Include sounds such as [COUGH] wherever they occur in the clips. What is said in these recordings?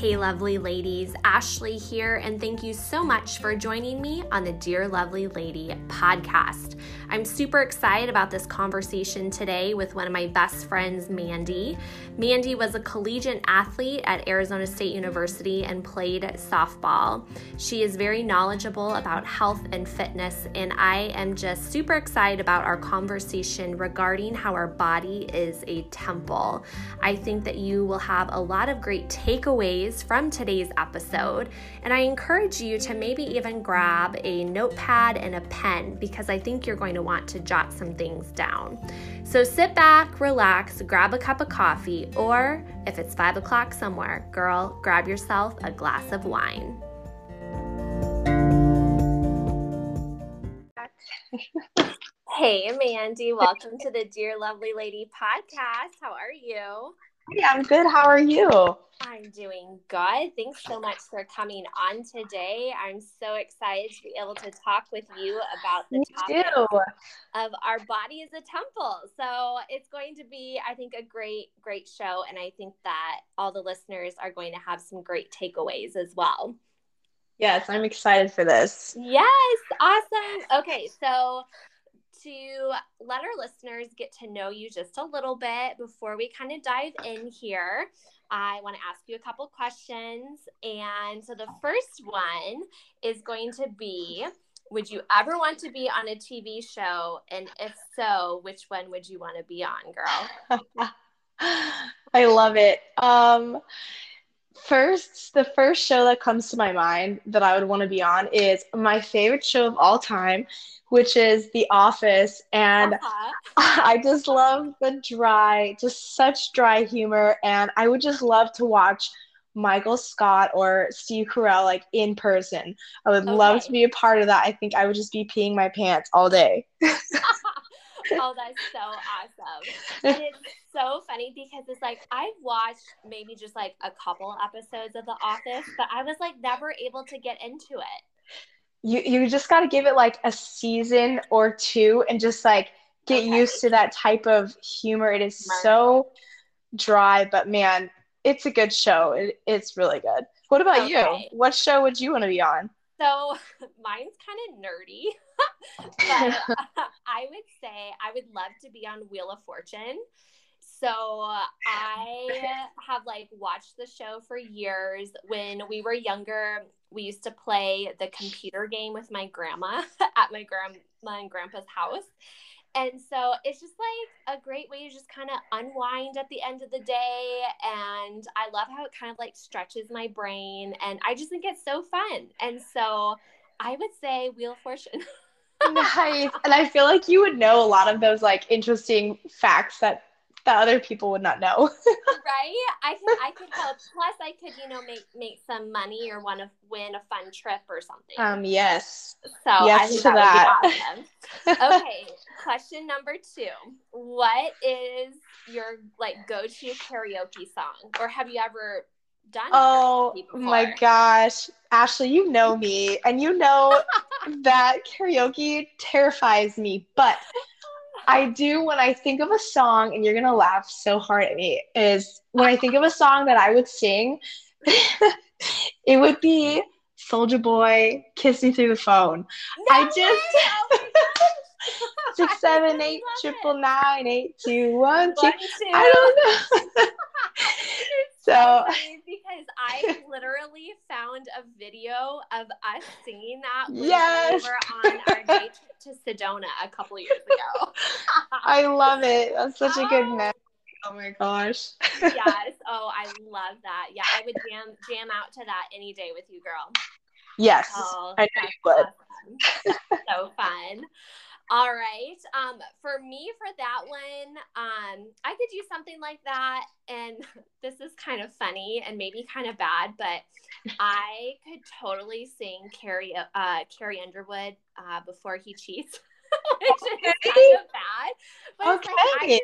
Hey, lovely ladies, Ashley here, and thank you so much for joining me on the Dear Lovely Lady podcast. I'm super excited about this conversation today with one of my best friends, Mandi. Mandi was a collegiate athlete at Arizona State University and played softball. She is very knowledgeable about health and fitness, and I am just super excited about our conversation regarding how our body is a temple. I think that you will have a lot of great takeaways from today's episode, and I encourage you to maybe even grab a notepad and a pen because I think you're going to want to jot some things down. So sit back, relax, grab a cup of coffee, or if it's five o'clock somewhere, girl, grab yourself a glass of wine. [LAUGHS] hey, Mandi, welcome to the Dear Lovely Lady podcast. How are you? Hey, I'm good. How are you? I'm doing good. Thanks so much for coming on today. I'm so excited to be able to talk with you about the Me topic too. of our body as a temple. So it's going to be, I think, a great, great show. And I think that all the listeners are going to have some great takeaways as well. Yes, I'm excited for this. Yes, awesome. Okay, so to let our listeners get to know you just a little bit before we kind of dive in here, I want to ask you a couple questions. And so the first one is going to be Would you ever want to be on a TV show? And if so, which one would you want to be on, girl? [LAUGHS] I love it. Um, first, the first show that comes to my mind that I would want to be on is my favorite show of all time, which is The Office. And Uh-huh. [LAUGHS] I just love the dry, just such dry humor. And I would just love to watch Michael Scott or Steve Carell like in person. I would love to be a part of that. I think I would just be peeing my pants all day. [LAUGHS] [LAUGHS] oh, that's so awesome. And it's so funny because it's like I've watched maybe just like a couple episodes of The Office, but I was like never able to get into it. You you just got to give it like a season or two and just like get Okay. used to that type of humor. It is so dry, but man, it's a good show. It, it's really good. What about Okay. you? What show would you want to be on? So [LAUGHS] mine's kind of nerdy, [LAUGHS] but [LAUGHS] I would say I would love to be on Wheel of Fortune. So uh, I have like watched the show for years. When we were younger, we used to play the computer game with my grandma [LAUGHS] at my grandma and grandpa's house. And so it's just like a great way to just kind of unwind at the end of the day. And I love how it kind of like stretches my brain. And I just think it's so fun. And so I would say Wheel of Fortune. [LAUGHS] nice. And I feel like you would know a lot of those like interesting facts that that other people would not know. [LAUGHS] right? I could I could help. Plus I could, you know, make make some money or want to win a fun trip or something. um, yes. so yes I think to that, that. would be awesome. [LAUGHS] okay, question number two. What is your like go-to karaoke song? Or have you ever done Oh my gosh, Ashley, you know me, and you know [LAUGHS] that karaoke terrifies me. But I do when I think of a song, and you're gonna laugh so hard at me, is when I think of a song that I would sing, [LAUGHS] it would be Soulja Boy, Kiss Me Through the Phone. No I just-! [LAUGHS] Six, seven, [LAUGHS] eight, triple nine, eight, two, one, two. One, two. I don't know. So [LAUGHS] because I literally found a video of us singing that when Yes. we were on our day [LAUGHS] trip to Sedona a couple years ago. I love it. That's such a good Oh. memory. Oh my gosh. yes. [LAUGHS] Oh, I love that. Yeah, I would jam jam out to that any day with you, girl. Yes, Oh, I know you would. awesome. So fun. All right. Um, for me, for that one, um, I could do something like that. And [LAUGHS] this is kind of funny and maybe kind of bad, but I could totally sing Carrie, uh, Carrie Underwood uh, before he cheats, [LAUGHS] which is kind of bad. But it's like, I just,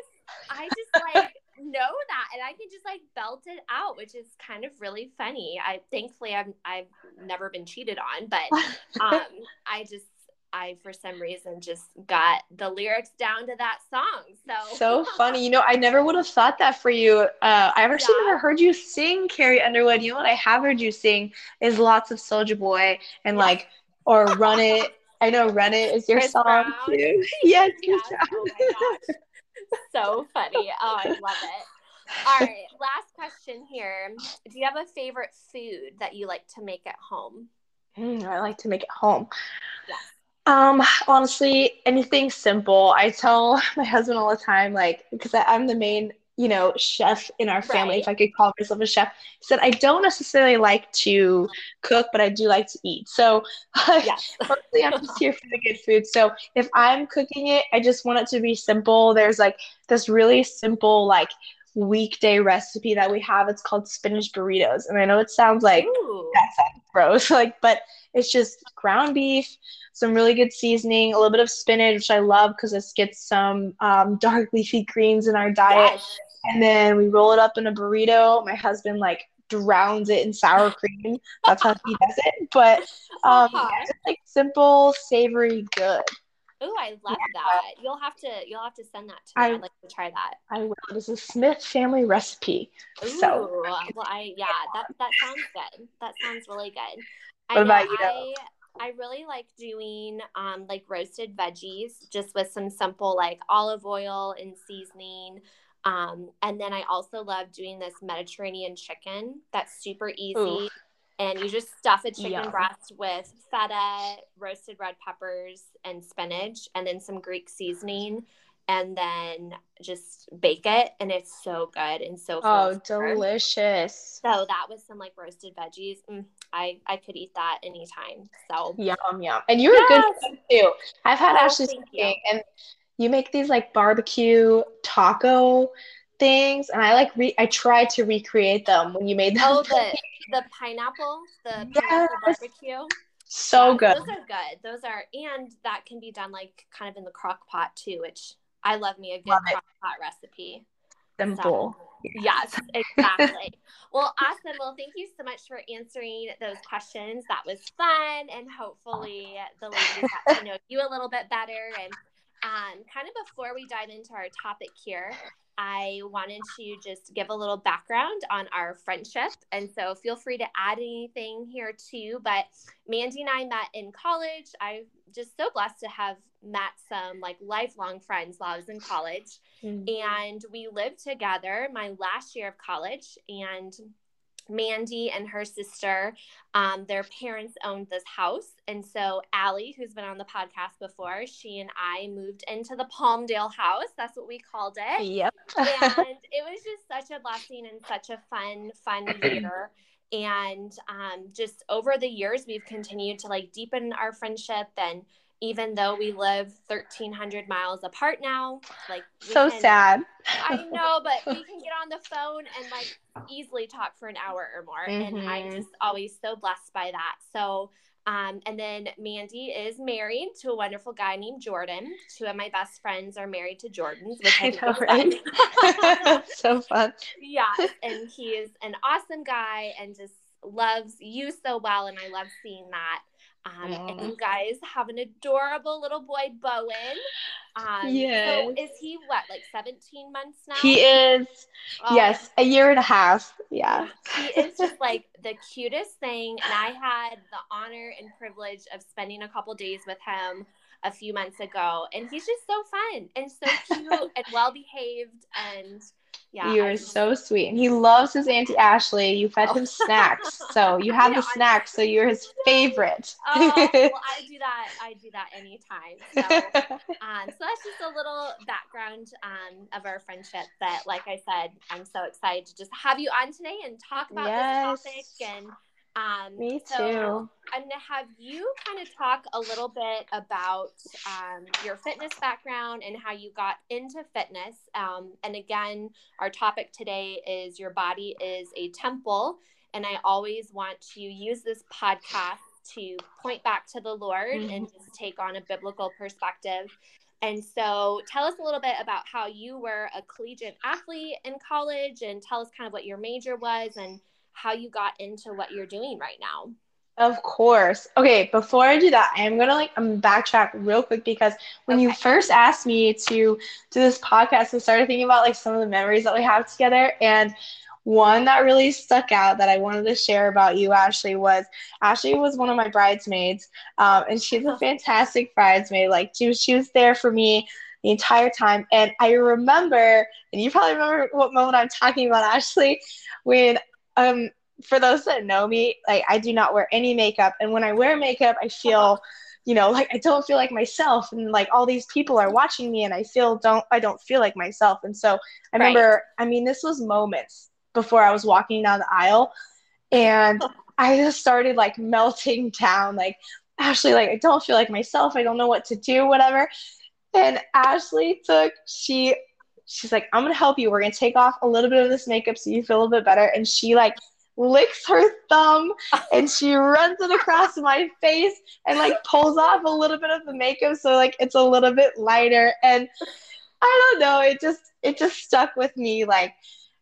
I just like know that, and I can just like belt it out, which is kind of really funny. I thankfully I've I've never been cheated on, but [LAUGHS] um, I just I for some reason just got the lyrics down to that song. So so [LAUGHS] funny. You know, I never would have thought that for you. Uh, I've actually yeah. never heard you sing Carrie Underwood. You know what I have heard you sing is lots of Soulja Boy and yeah. like or Run It. I know Run It is your Chris song Brown. too. [LAUGHS] yes, yes. Oh my gosh. so funny. Oh, I love it. All right, last question here. Do you have a favorite food that you like to make at home? Mm, I like to make it home. Yes. Um, honestly, anything simple. I tell [LAUGHS] my husband all the time, like, because I'm the main, you know, chef in our family, right. if I could call myself a chef. He said, I don't necessarily like to cook, but I do like to eat. So, [LAUGHS] yes. mostly I'm just here for the good food. So, if I'm cooking it, I just want it to be simple. There's like this really simple, like, weekday recipe that we have. It's called spinach burritos. And I know it sounds like Ooh. that sounds gross, [LAUGHS] like, but it's just ground beef, some really good seasoning, a little bit of spinach, which I love because this gets some um, [LAUGHS] dark leafy greens in our diet. Yes. And then we roll it up in a burrito. My husband like drowns it in sour cream. That's how he does it. But [LAUGHS] um, uh-huh. yeah, just like simple, savory, good. Oh, I love yeah. that. You'll have to you'll have to send that to me. I, would like to try that. I will. This is Smith family recipe. Ooh, so well, I yeah, that that sounds good. That sounds really good. What I about you? I, I really like doing um, like roasted veggies just with some simple like olive oil and seasoning. Um, and then I also love doing this Mediterranean chicken. That's super easy. Ooh and you just stuff a chicken yeah. breast with feta, roasted red peppers, and spinach, and then some Greek seasoning, and then just bake it, and it's so good and so. Oh, delicious! So that was some like roasted veggies. Mm, I I could eat that anytime. So yum yum, and you're yes. a good too. I've had oh, Ashley cooking, and you make these like barbecue taco things and I like re- I tried to recreate them when you made them. Oh, the [LAUGHS] the pineapple, the yes. pineapple barbecue. So yeah, good. Those are good. Those are and that can be done like kind of in the crock pot too, which I love me a good crock pot recipe. Simple. So, yes, exactly. [LAUGHS] well, awesome. Well, thank you so much for answering those questions. That was fun and hopefully the ladies got to know you a little bit better and um, kind of before we dive into our topic here, I wanted to just give a little background on our friendship. And so feel free to add anything here too. But Mandi and I met in college. I'm just so blessed to have met some like lifelong friends while I was in college. Mm-hmm. And we lived together my last year of college. And Mandi and her sister, um, their parents owned this house. And so Allie, who's been on the podcast before, she and I moved into the Palmdale house. That's what we called it. Yep. [LAUGHS] and it was just such a blessing and such a fun, fun [CLEARS THROAT] year. And um, just over the years, we've continued to like deepen our friendship and even though we live 1300 miles apart now like so can, sad i [LAUGHS] know but we can get on the phone and like easily talk for an hour or more mm-hmm. and i'm just always so blessed by that so um, and then Mandi is married to a wonderful guy named Jordan. Two of my best friends are married to Jordans, which I, I know, right? [LAUGHS] so fun. Yeah, and he is an awesome guy and just loves you so well, and I love seeing that. Um, and you guys have an adorable little boy, Bowen. Um, yes. So is he what, like 17 months now? He is, oh, yes, a year and a half. Yeah. He is just like the cutest thing. And I had the honor and privilege of spending a couple days with him a few months ago. And he's just so fun and so [LAUGHS] cute and well behaved. And yeah, you are so sweet. And he loves his Auntie Ashley. You fed oh. him snacks. [LAUGHS] So you have the snacks, so you're his [LAUGHS] favorite. oh, well, I do that. I do that anytime. So, [LAUGHS] um, so that's just a little background um, of our friendship that, like I said, I'm so excited to just have you on today and talk about yes. this topic and um, Me so too. I'm going to have you kind of talk a little bit about um, your fitness background and how you got into fitness. Um, and again, our topic today is your body is a temple. And I always want to use this podcast to point back to the Lord mm-hmm. and just take on a biblical perspective. And so, tell us a little bit about how you were a collegiate athlete in college and tell us kind of what your major was and how you got into what you're doing right now. Of course. Okay, before I do that, I am gonna like I'm backtrack real quick because when okay. you first asked me to do this podcast, I started thinking about like some of the memories that we have together. And one that really stuck out that I wanted to share about you, Ashley, was Ashley was one of my bridesmaids, um, and she's a [LAUGHS] fantastic bridesmaid. Like she was, she was there for me the entire time. And I remember, and you probably remember what moment I'm talking about, Ashley, when um for those that know me, like I do not wear any makeup, and when I wear makeup, I feel, you know, like I don't feel like myself, and like all these people are watching me, and I feel don't I don't feel like myself, and so I right. remember, I mean, this was moments before I was walking down the aisle, and [LAUGHS] I just started like melting down, like Ashley, like I don't feel like myself, I don't know what to do, whatever, and Ashley took she. She's like, I'm gonna help you. We're gonna take off a little bit of this makeup so you feel a little bit better. And she like licks her thumb [LAUGHS] and she runs it across my face and like pulls off a little bit of the makeup so like it's a little bit lighter and I don't know it just it just stuck with me like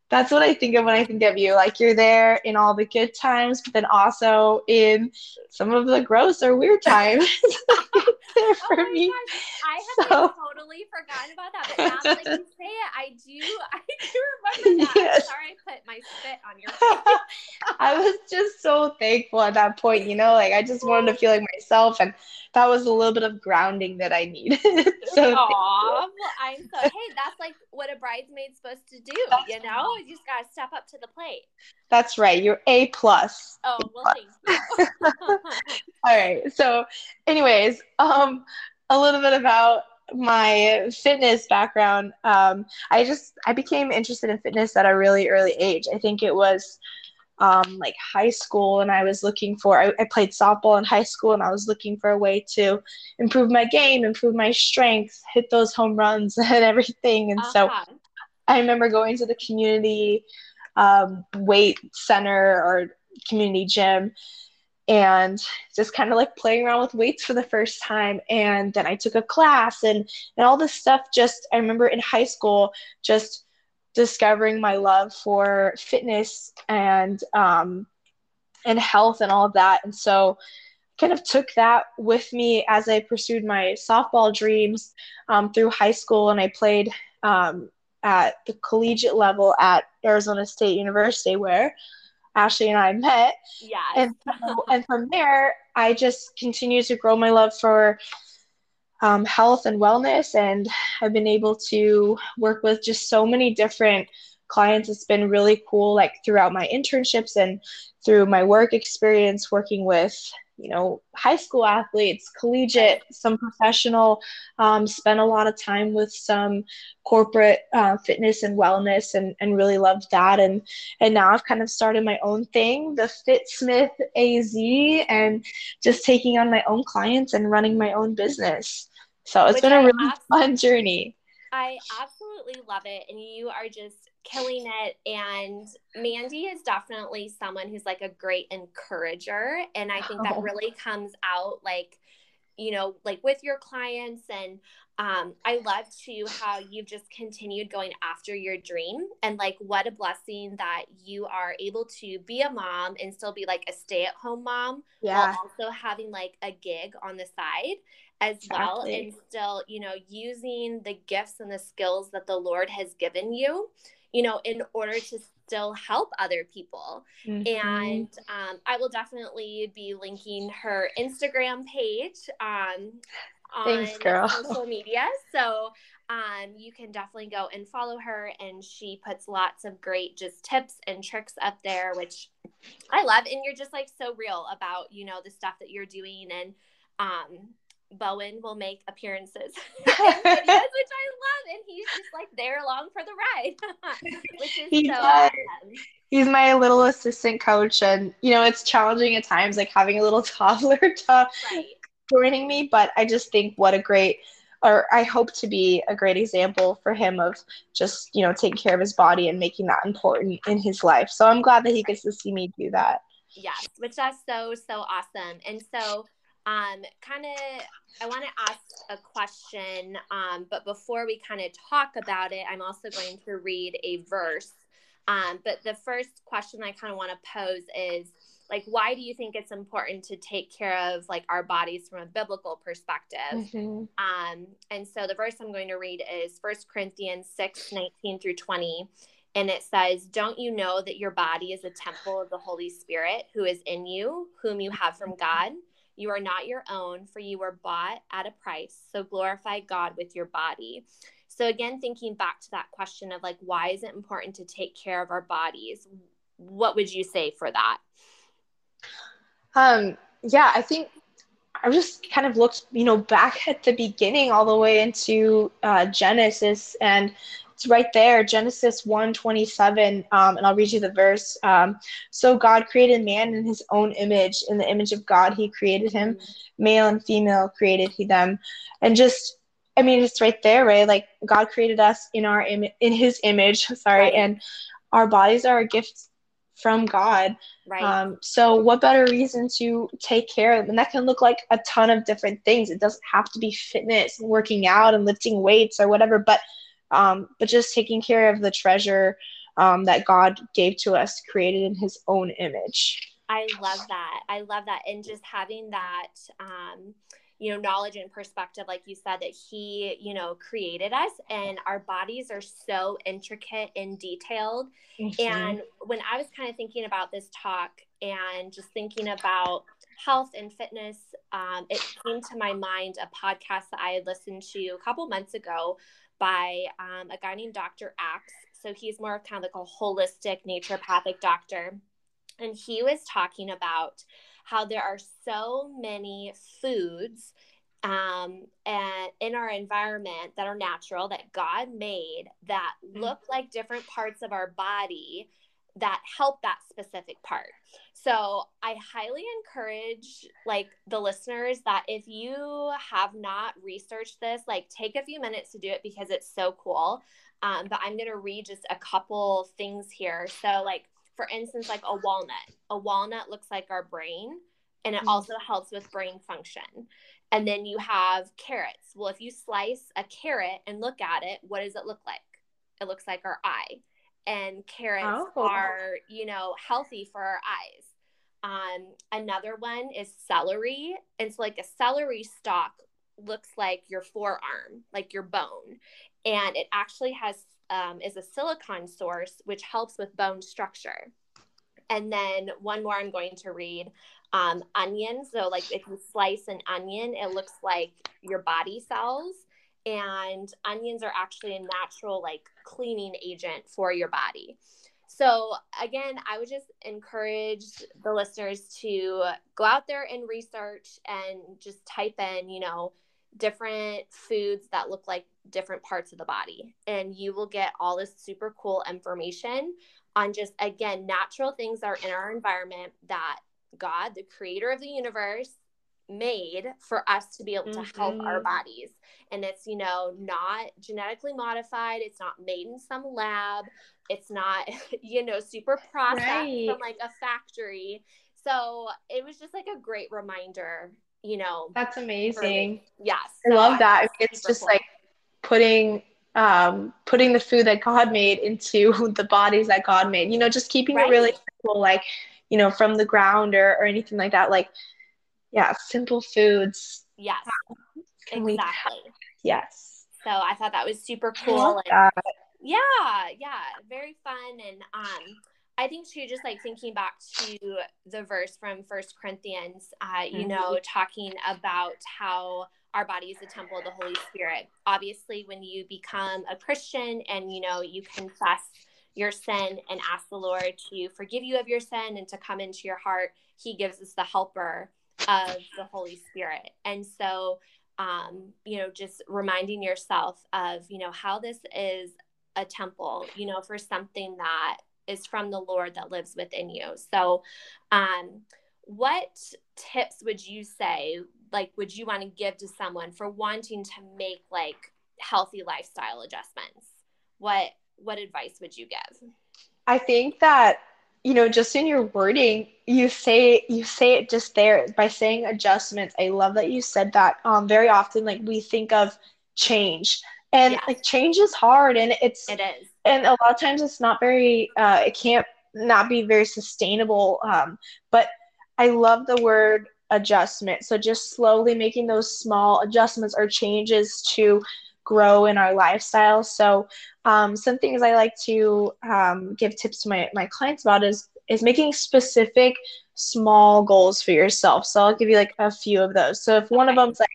that's what I think of when I think of you. Like you're there in all the good times, but then also in some of the gross or weird times. [LAUGHS] [LAUGHS] there oh for oh me. Gosh. I have so. like, totally forgotten about that. But now that you say it, I do [LAUGHS] I do remember that. Yes. I'm sorry I put my spit on your [LAUGHS] face. I was just so thankful at that point, you know, like I just wanted to oh. feel like myself and that was a little bit of grounding that I needed. so Aww, well, I'm so hey, that's like what a bridesmaid's supposed to do, you know? You just gotta step up to the plate. That's right. You're A plus. Oh, well, thank you. [LAUGHS] [LAUGHS] All right. So, anyways, um, a little bit about my fitness background. Um, I just I became interested in fitness at a really early age. I think it was um, like high school and I was looking for I, I, played softball in high school and I was looking for a way to improve my game, improve my strength, hit those home runs [LAUGHS] and everything. And uh-huh. so I remember going to the community um, weight center or community gym and just kind of like playing around with weights for the first time and then i took a class and and all this stuff just i remember in high school just discovering my love for fitness and um, and health and all of that. And so kind of took that with me as I pursued my softball dreams um, through high school, and I played um, at the collegiate level at Arizona State University, where Ashley and I met. Yeah. And, and from there, I just continue to grow my love for um, health and wellness. And I've been able to work with just so many different clients. It's been really cool, like throughout my internships and through my work experience working with you know high school athletes collegiate some professional um, spent a lot of time with some corporate uh, fitness and wellness and, and really loved that. And and now i've kind of started my own thing the fitsmith az and just taking on my own clients and running my own business. So it's Which been a really fun journey. I absolutely love it. And you are just killing it. And Mandi is definitely someone who's like a great encourager. And I think that oh. really comes out like, you know, like with your clients. And um, I love to how you've just continued going after your dream. And like, what a blessing that you are able to be a mom and still be like a stay at home mom yeah. while also having like a gig on the side as exactly. well and still you know using the gifts and the skills that the lord has given you you know, in order to still help other people. Mm-hmm. And um, I will definitely be linking her Instagram page um, on Thanks, social media. So um, you can definitely go and follow her. And she puts lots of great just tips and tricks up there, which I love. And you're just like so real about, you know, the stuff that you're doing. And um, Bowen will make appearances [LAUGHS] [LAUGHS] videos, which I love, and he's just like there along for the ride, [LAUGHS] which is he's so awesome. He's my little assistant coach, and you know it's challenging at times, like having a little toddler to right. joining me. But I just think what a great, or I hope to be a great example for him of just you know taking care of his body and making that important in his life. So I'm glad that he gets to see me do that. Yes, which that's so so awesome, and so um, kind of, I want to ask a question, um, but before we kind of talk about it, I'm also going to read a verse Um, but the first question I kind of want to pose is like, why do you think it's important to take care of like our bodies from a biblical perspective? Mm-hmm. Um, and so the verse I'm going to read is First Corinthians 6 19 through 20. And it says, Don't you know that your body is a temple of the Holy Spirit who is in you, whom you have from God? You are not your own, for you were bought at a price. So glorify God with your body. So, again, thinking back to that question of like, why is it important to take care of our bodies? What would you say for that? Um, yeah, I think I just kind of looked, you know, back at the beginning all the way into uh, Genesis, and it's right there, Genesis 1 27. Um, and I'll read you the verse. Um, so God created man in his own image. In the image of God, he created him. Male and female created he them. And just, I mean, it's right there, right? Like God created us in our Im- in his image, [LAUGHS] sorry, right. and our bodies are a gift from God. Right. Um, so what better reason to take care of? And that can look like a ton of different things. It doesn't have to be fitness, working out, and lifting weights or whatever, but um, but just taking care of the treasure um, that God gave to us, created in His own image. I love that. I love that, and just having that. Um, you know knowledge and perspective like you said that he you know created us and our bodies are so intricate and detailed mm-hmm. and when i was kind of thinking about this talk and just thinking about health and fitness um, it came to my mind a podcast that i had listened to a couple months ago by um, a guy named Dr. Axe. So he's more of kind of like a holistic naturopathic doctor. And he was talking about how there are so many foods um, and in our environment that are natural that God made that mm. look like different parts of our body that help that specific part. So I highly encourage like the listeners that if you have not researched this, like take a few minutes to do it because it's so cool. Um, but I'm gonna read just a couple things here. So like for instance, like a walnut. A walnut looks like our brain and it mm-hmm. also helps with brain function. And then you have carrots. Well, if you slice a carrot and look at it, what does it look like? It looks like our eye and carrots oh. are you know healthy for our eyes. Um, another one is celery. It's so like a celery stalk looks like your forearm like your bone. And it actually has um, is a silicon source which helps with bone structure. And then one more i'm going to read. Um, onion so like if you slice an onion it looks like your body cells and onions are actually a natural like cleaning agent for your body. So again, I would just encourage the listeners to go out there and research and just type in, you know, different foods that look like different parts of the body and you will get all this super cool information on just again natural things that are in our environment that God, the creator of the universe, made for us to be able to mm-hmm. help our mm-hmm. bodies. And it's, you know, not genetically modified, it's not made in some lab, it's not, [LAUGHS] you know, super processed right. from like a factory. So it was just like a great reminder, you know. That's amazing. Yes. I so love that. It's just cool. like putting um, putting the food that God made into [LAUGHS] the bodies that God made. You know, just keeping right. it really simple, like you know, from the ground or, or anything like that. Like yeah, simple foods. Yes, Can exactly. Yes. So I thought that was super cool. And, yeah, yeah, very fun. And um, I think too, just like thinking back to the verse from First Corinthians, uh, you mm-hmm. know, talking about how our body is a temple of the Holy Spirit. Obviously, when you become a Christian and you know you confess your sin and ask the Lord to forgive you of your sin and to come into your heart, He gives us the helper of the Holy Spirit. And so, um, you know, just reminding yourself of, you know, how this is a temple, you know, for something that is from the Lord that lives within you. So, um, what tips would you say, like, would you want to give to someone for wanting to make like healthy lifestyle adjustments? What what advice would you give? I think that you know just in your wording you say you say it just there by saying adjustments i love that you said that um very often like we think of change And yes. like change is hard and it's it is. And a lot of times it's not very uh it can't not be very sustainable. Um but I love the word adjustment. So just slowly making those small adjustments or changes to grow in our lifestyle. So um, some things I like to um, give tips to my, my clients about is is making specific small goals for yourself. So I'll give you like a few of those. So if one of them's like,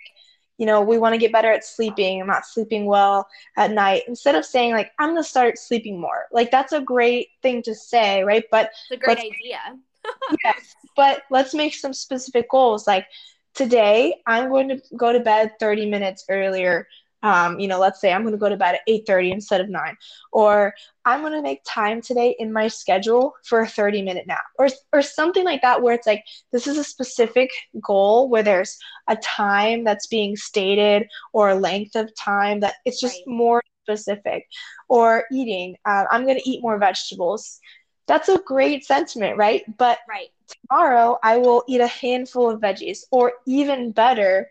you know, we want to get better at sleeping. I'm not sleeping well at night. Instead of saying like, I'm gonna start sleeping more. Like that's a great thing to say, right? But it's a great idea. [LAUGHS] yes, but let's make some specific goals. Like today, I'm going to go to bed 30 minutes earlier um, you know, let's say I'm going to go to bed at 8:30 instead of 9, or I'm going to make time today in my schedule for a 30 minute nap, or or something like that, where it's like this is a specific goal where there's a time that's being stated or a length of time that it's just right. more specific, or eating. Uh, I'm going to eat more vegetables. That's a great sentiment, right? But right. tomorrow I will eat a handful of veggies, or even better.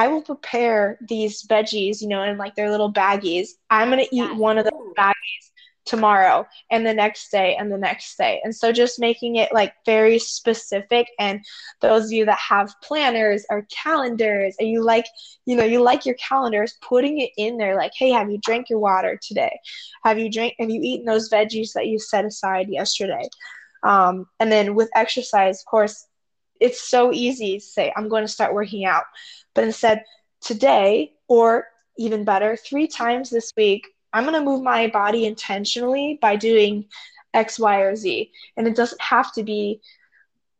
I will prepare these veggies, you know, in like their little baggies. I'm gonna eat yes. one of those baggies tomorrow and the next day and the next day. And so just making it like very specific and those of you that have planners or calendars and you like, you know, you like your calendars, putting it in there like, hey, have you drank your water today? Have you drank have you eaten those veggies that you set aside yesterday? Um, and then with exercise, of course, it's so easy to say, I'm going to start working out. But instead, today, or even better, three times this week, I'm going to move my body intentionally by doing X, Y, or Z. And it doesn't have to be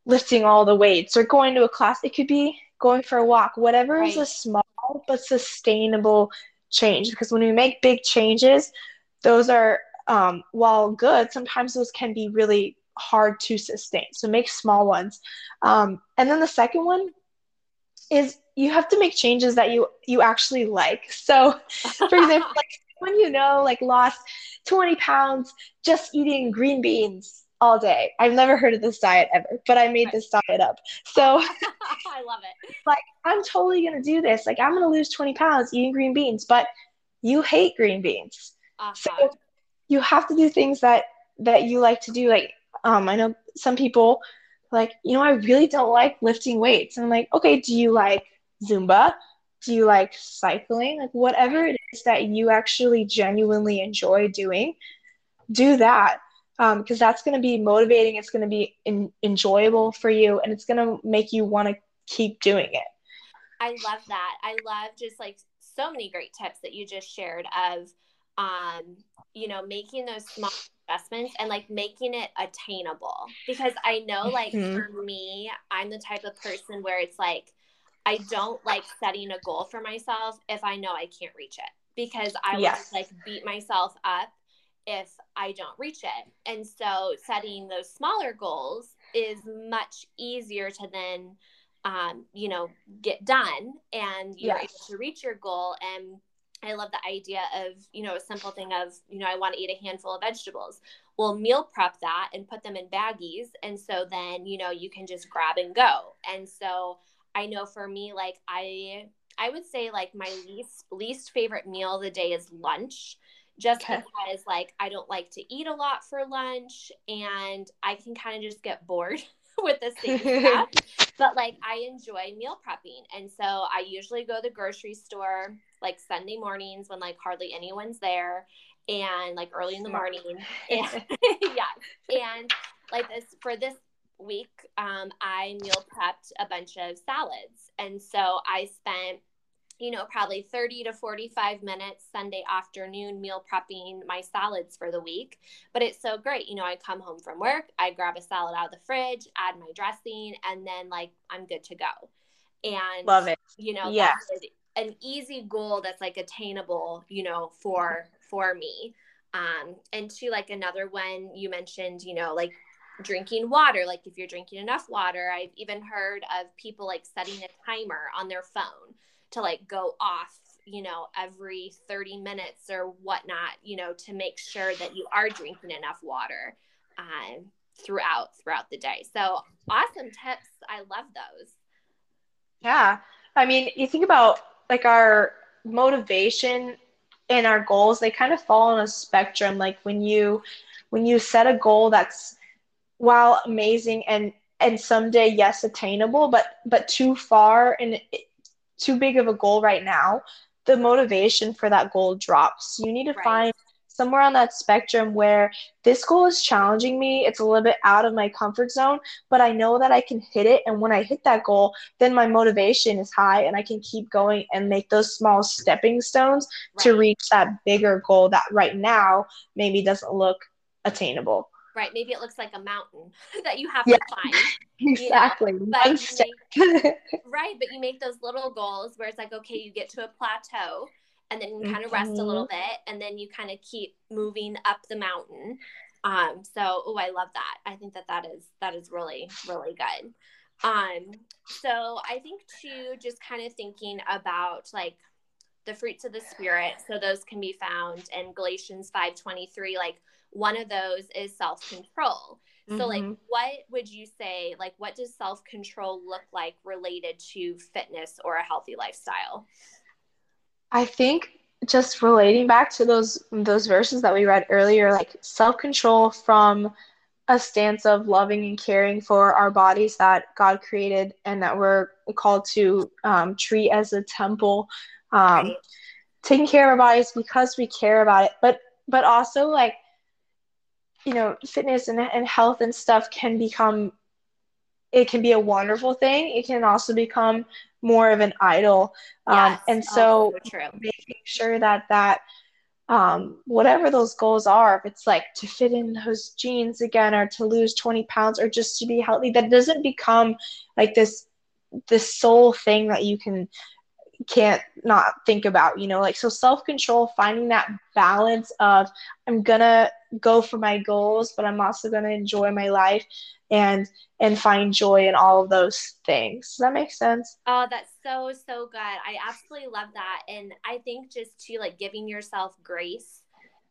lifting all the weights or going to a class. It could be going for a walk, whatever right. is a small but sustainable change. Because when we make big changes, those are, um, while good, sometimes those can be really hard to sustain. So make small ones. Um, and then the second one is you have to make changes that you you actually like. So, [LAUGHS] for example, like when you know like lost 20 pounds just eating green beans all day. I've never heard of this diet ever, but I made this diet up. So [LAUGHS] [LAUGHS] I love it. Like I'm totally gonna do this. Like I'm gonna lose 20 pounds eating green beans, but you hate green beans. Uh-huh. So you have to do things that that you like to do. Like um, I know some people like, you know, I really don't like lifting weights. And I'm like, okay, do you like Zumba? Do you like cycling? Like, whatever it is that you actually genuinely enjoy doing, do that. Because um, that's going to be motivating, it's going to be in- enjoyable for you, and it's going to make you want to keep doing it. I love that. I love just like so many great tips that you just shared of, um, you know, making those small investments and like making it attainable because I know like mm-hmm. for me, I'm the type of person where it's like I don't like setting a goal for myself if I know I can't reach it because I will just like beat myself up if I don't reach it. And so setting those smaller goals is much easier to then um, you know, get done and you're yes. able to reach your goal and I love the idea of, you know, a simple thing of, you know, I want to eat a handful of vegetables. Well, meal prep that and put them in baggies. And so then, you know, you can just grab and go. And so I know for me, like I I would say like my least least favorite meal of the day is lunch. Just okay. because like I don't like to eat a lot for lunch and I can kind of just get bored [LAUGHS] with the same [LAUGHS] stuff. but like I enjoy meal prepping. And so I usually go to the grocery store like Sunday mornings when like hardly anyone's there and like early in the morning. And, [LAUGHS] [LAUGHS] yeah. And like this for this week, um, I meal prepped a bunch of salads. And so I spent you know, probably 30 to 45 minutes Sunday afternoon meal prepping my salads for the week. But it's so great. You know, I come home from work, I grab a salad out of the fridge, add my dressing, and then like I'm good to go. And love it. You know, yeah. An easy goal that's like attainable, you know, for for me. Um, and to like another one you mentioned, you know, like drinking water. Like if you're drinking enough water i've even heard of people like setting a timer on their phone to like go off you know every 30 minutes or whatnot you know to make sure that you are drinking enough water um, throughout throughout the day. So awesome tips. I love those. Yeah. I mean you think about like our motivation and our goals they kind of fall on a spectrum like when you when you set a goal that's while amazing and and someday yes attainable but but too far and too big of a goal right now the motivation for that goal drops you need to right. find somewhere on that spectrum where this goal is challenging me. It's a little bit out of my comfort zone but i know that i can hit it. And when i hit that goal then my motivation is high and i can keep going and make those small stepping stones right. to reach that bigger goal that right now maybe doesn't look attainable. Right. Maybe it looks like a mountain [LAUGHS] that you have yeah, to climb. [LAUGHS] Exactly. Know? but make, [LAUGHS] right. But you make those little goals where it's like okay you get to a plateau and then you kind of rest a little mm-hmm. bit and then you kind of keep moving up the mountain. Um so oh i love that. I think that that is that is really really good. Um so i think too just kind of thinking about like the fruits of the spirit so those can be found in galatians 5.23 like one of those is self-control. So mm-hmm. like what would you say like what does self-control look like related to fitness or a healthy lifestyle I think just relating back to those those verses that we read earlier, like self-control from a stance of loving and caring for our bodies that God created and that we're called to um, treat as a temple. Um, right. Taking care of our bodies because we care about it, but but also like you know, fitness and, and health and stuff can become it can be a wonderful thing. It can also become more of an idol. Um, yes. and so, oh, making sure that that um, whatever those goals are, if it's like to fit in those jeans again or to lose 20 pounds or just to be healthy, that doesn't become like this this sole thing that you can can't not think about, you know, like so self control, finding that balance of I'm gonna go for my goals, but I'm also gonna enjoy my life and and find joy in all of those things. Does that make sense? Oh, that's so so good. I absolutely love that, and I think just to like giving yourself grace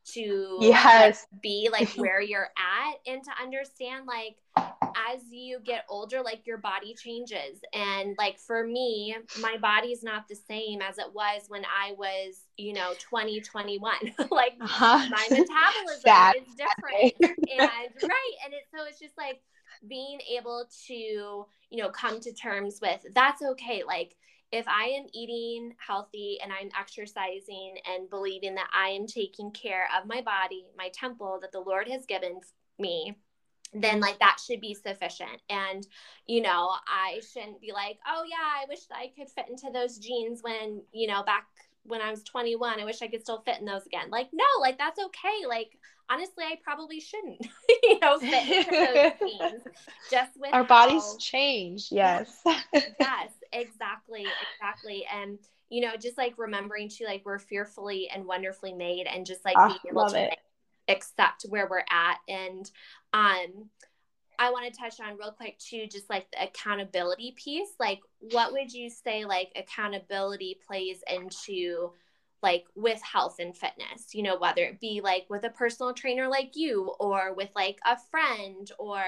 to yes. like, be like [LAUGHS] where you're at and to understand like as you get older like your body changes. And like for me my body's not the same as it was when i was you know 20 21 [LAUGHS] like uh-huh. my [LAUGHS] metabolism is different. And right and it so it's just like being able to you know come to terms with that's okay like if I am eating healthy and I'm exercising and believing that I am taking care of my body, my temple that the Lord has given me, then like that should be sufficient. And, you know, I shouldn't be like, oh yeah, I wish I could fit into those jeans when, you know, back when I was 21, I wish I could still fit in those again. Like, no, like that's okay. Like, honestly, I probably shouldn't, [LAUGHS] you know, fit into those [LAUGHS] jeans. Just with our how... bodies change. [LAUGHS] Yes. yes, exactly, exactly. And you know, just like remembering to like we're fearfully and wonderfully made, and just like oh, being able to like, accept where we're at and um I want to touch on real quick too, just like the accountability piece. Like, what would you say like accountability plays into like with health and fitness? You know, whether it be like with a personal trainer like you or with like a friend or,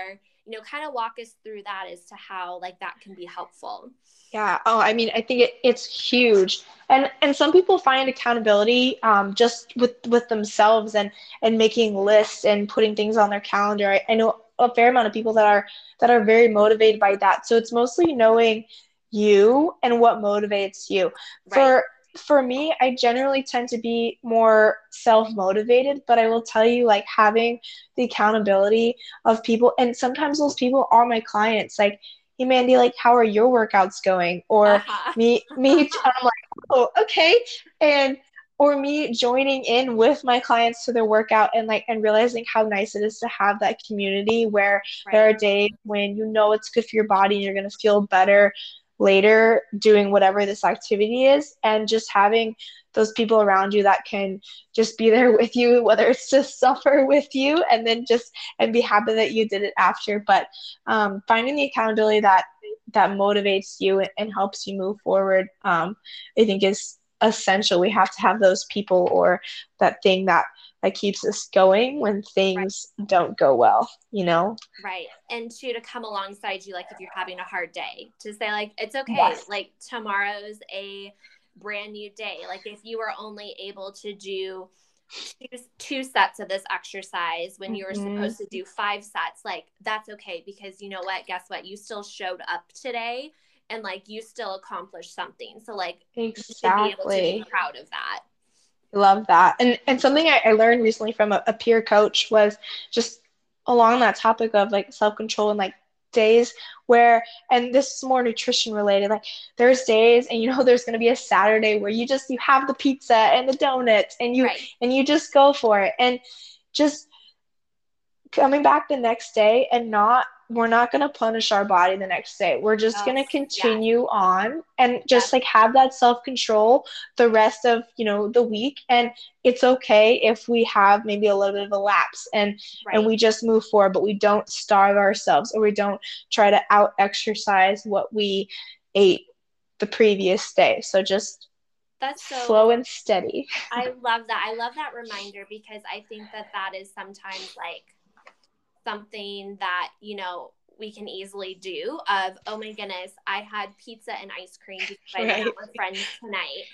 you know, kind of walk us through that as to how like that can be helpful. Yeah. Oh, I mean, I think it, it's huge, and and some people find accountability um, just with with themselves and and making lists and putting things on their calendar. I, I know a fair amount of people that are that are very motivated by that. So it's mostly knowing you and what motivates you. Right. For for me, I generally tend to be more self motivated, but I will tell you, like, having the accountability of people, and sometimes those people are my clients. Like, hey, Mandi, like, how are your workouts going? Or uh-huh. me, me, I'm like, oh, okay. And or me joining in with my clients to their workout and like and realizing how nice it is to have that community where right. there are days when you know it's good for your body and you're going to feel better later doing whatever this activity is and just having those people around you that can just be there with you whether it's to [LAUGHS] suffer with you and then just and be happy that you did it after but um, finding the accountability that that motivates you and helps you move forward um, i think is essential. We have to have those people or that thing that that keeps us going when things right. don't go well, you know? Right. And to to come alongside you like if you're having a hard day, to say like it's okay. Yes. Like tomorrow's a brand new day. Like if you were only able to do two, two sets of this exercise when you were mm-hmm. supposed to do five sets, like that's okay because you know what? Guess what? You still showed up today and like you still accomplish something. So like exactly. be able to be proud of that. Love that. And and something I, I learned recently from a, a peer coach was just along that topic of like self control and like days where and this is more nutrition related like there's days and you know [LAUGHS] there's going to be a saturday where you just you have the pizza and the donuts and you right. and you just go for it and just coming back the next day and not we're not going to punish our body the next day. We're just yes, going to continue yes. on and just yes. like have that self control the rest of, you know, the week. And it's okay if we have maybe a little bit of a lapse and, right. and we just move forward, but we don't starve ourselves or we don't try to out exercise what we ate the previous day. So just that's so slow and steady. I love that. I love that reminder because I think that that is sometimes like something that, you know, we can easily do of, oh my goodness, I had pizza and ice cream because I [LAUGHS] right. went out with friends tonight.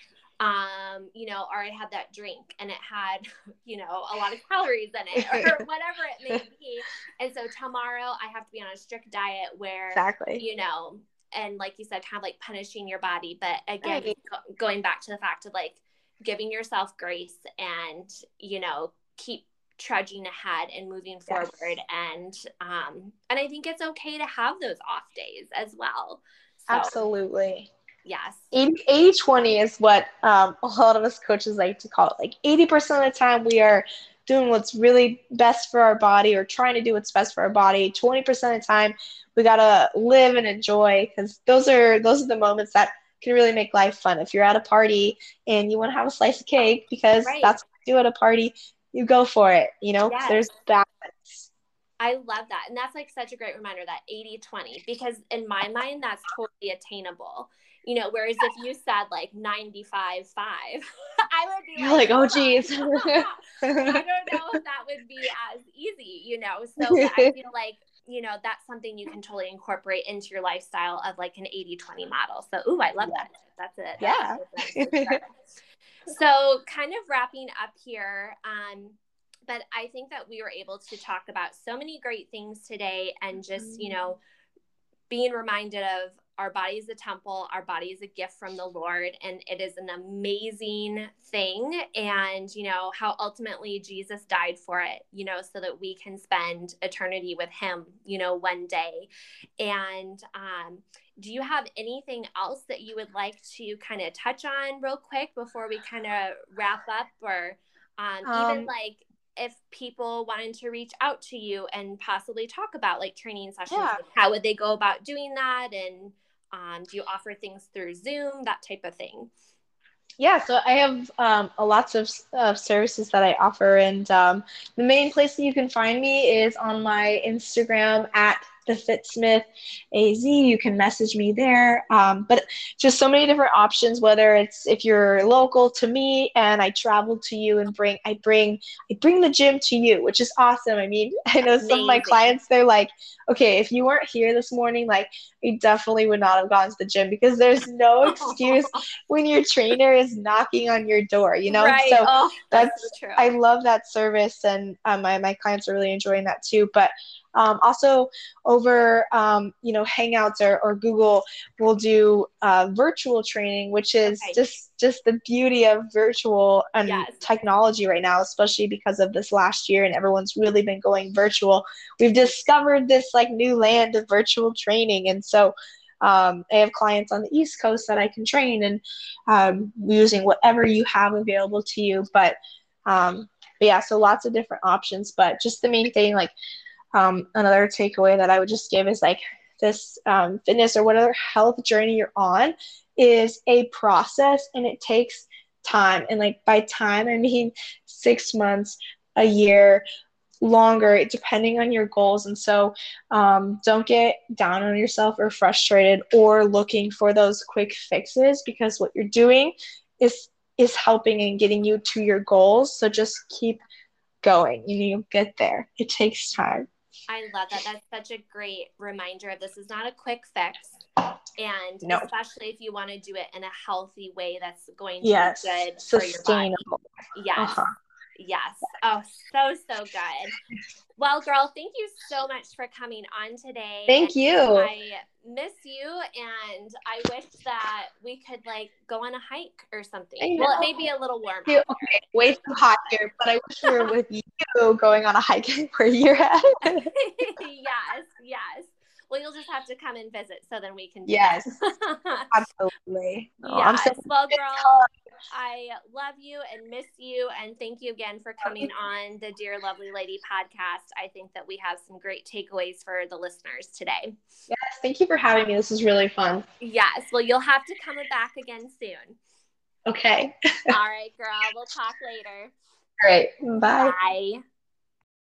Um, you know, or I had that drink and it had, [LAUGHS] you know, a lot of calories in it or [LAUGHS] whatever it may be. And so tomorrow I have to be on a strict diet where, exactly, you know, and like you said, kind of like punishing your body. But again, right. go- going back to the fact of like giving yourself grace and, you know, keep trudging ahead and moving forward yes. and um and i think it's okay to have those off days as well. So, absolutely. yes. 80 20 is what um, a lot of us coaches like to call it. Like 80% of the time we are doing what's really best for our body or trying to do what's best for our body. 20% of the time we gotta live and enjoy because those are those are the moments that can really make life fun. If you're at a party and you want to have a slice of cake because right. that's what you do at a party you go for it. You know, yes. there's balance. I love that. And that's like such a great reminder that 80 20, because in my mind, that's totally attainable. You know, whereas if you said like 95 5, [LAUGHS] I would be You're like, oh, like oh, geez. [LAUGHS] I don't know if that would be as easy, you know? So I [LAUGHS] feel like, you know, that's something you can totally incorporate into your lifestyle of like an 80 20 model. So, ooh, I love that. That's it. Yeah so kind of wrapping up here um, but i think that we were able to talk about so many great things today and just you know being reminded of our body is a temple. Our body is a gift from the lord and it is an amazing thing. And you know how ultimately jesus died for it you know so that we can spend eternity with him you know one day. And um do you have anything else that you would like to kind of touch on real quick before we kind of wrap up? Or um, um, even like if people wanted to reach out to you and possibly talk about like training sessions yeah. how would they go about doing that? And um, do you offer things through zoom that type of thing? Yeah so i have um, lots of services that i offer and um, the main place that you can find me is on my instagram at the Fitsmith AZ. You can message me there. Um, but just so many different options. Whether it's if you're local to me and I travel to you and bring I bring I bring the gym to you, which is awesome. I mean, [LAUGHS] I know Amazing. some of my clients they're like, okay, if you weren't here this morning, like I definitely would not have gone to the gym because there's no [LAUGHS] excuse when your trainer is knocking on your door. You know, right. so oh, that's, that's so I love that service, and um, my my clients are really enjoying that too. But um, also over, um, you know, Hangouts or, or Google, we'll do uh, virtual training, which is okay. just just the beauty of virtual and yes. technology right now, especially because of this last year and everyone's really been going virtual. We've discovered this like new land of virtual training, and so um, I have clients on the East Coast that I can train and um, using whatever you have available to you. But, um, but yeah, so lots of different options. But just the main thing, like um, another takeaway that I would just give is like this um, fitness or whatever health journey you're on is a process and it takes time. And like by time, I mean [LAUGHS] six months, a year, longer, depending on your goals. And so um, don't get down on yourself or frustrated or looking for those quick fixes because what you're doing is is helping and getting you to your goals. So just keep going. You get there. It takes time. I love that. That's such a great reminder. of This is not a quick fix. And No. especially if you want to do it in a healthy way that's going to Yes. be good for your body. Sustainable. Yes. Uh-huh. Yes. Oh, so, so good. Well, girl, thank you so much for coming on today. Thank you. I miss you and I wish that we could like go on a hike or something. Well, it may be a little warm. You- out there. Okay, way too hot here, but I wish we were [LAUGHS] with you going on a hike where you're at. yes, yes. Well, you'll just have to come and visit so then we can do Yes. [LAUGHS] Absolutely. Oh, I'm yes. so well, girl, I love you and miss you. And thank you again for coming on the Dear Lovely Lady podcast. I think that we have some great takeaways for the listeners today. yes, thank you for having me. This is really fun. Yes. Well, you'll have to come back again soon. Okay. [LAUGHS] All right, girl. We'll talk later. All right. Bye. Bye.